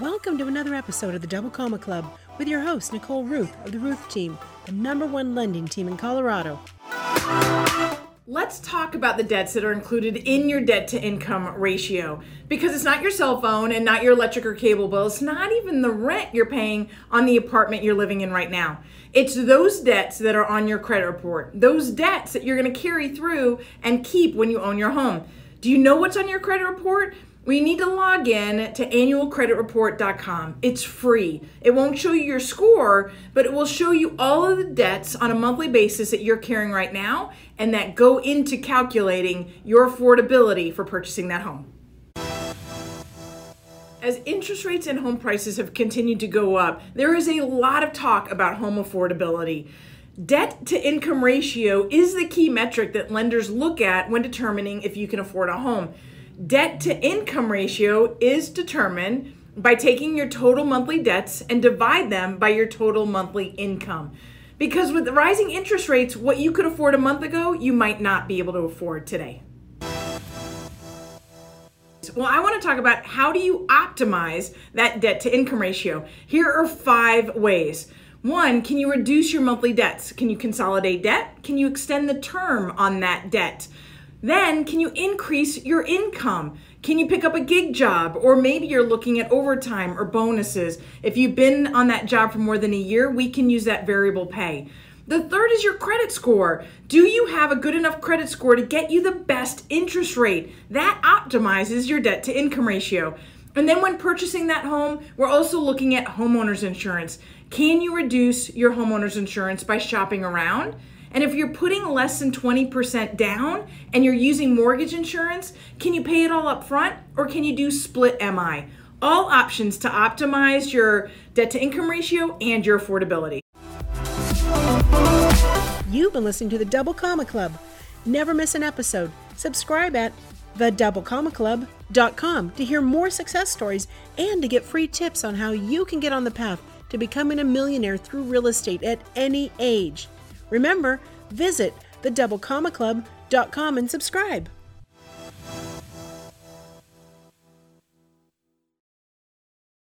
Welcome to another episode of the Double Comma Club with your host, Nicole Rueth of the Rueth Team, the number one lending team in Colorado. Let's talk about the debts that are included in your debt to income ratio because it's not your cell phone and not your electric or cable bill. It's not even the rent you're paying on the apartment you're living in right now. It's those debts that are on your credit report, those debts that you're going to carry through and keep when you own your home. Do you know what's on your credit report? We need to log in to annualcreditreport.com. It's free. It won't show you your score, but it will show you all of the debts on a monthly basis that you're carrying right now and that go into calculating your affordability for purchasing that home. As interest rates and home prices have continued to go up, there is a lot of talk about home affordability. Debt to income ratio is the key metric that lenders look at when determining if you can afford a home. Debt to income ratio is determined by taking your total monthly debts and divide them by your total monthly income. Because with rising interest rates, what you could afford a month ago, you might not be able to afford today. Well, I want to talk about how do you optimize that debt to income ratio. Here are five ways. One, can you reduce your monthly debts? Can you consolidate debt? Can you extend the term on that debt? Then, can you increase your income? Can you pick up a gig job? Or maybe you're looking at overtime or bonuses. If you've been on that job for more than a year, we can use that variable pay. The third is your credit score. Do you have a good enough credit score to get you the best interest rate? That optimizes your debt to income ratio. And then when purchasing that home, we're also looking at homeowners insurance. Can you reduce your homeowners insurance by shopping around? And if you're putting less than 20% down and you're using mortgage insurance, can you pay it all up front or can you do split MI? All options to optimize your debt to income ratio and your affordability. You've been listening to the Double Comma Club. Never miss an episode. Subscribe at thedoublecommaclub.com to hear more success stories and to get free tips on how you can get on the path to becoming a millionaire through real estate at any age. Remember, visit thedoublecommaclub.com and subscribe.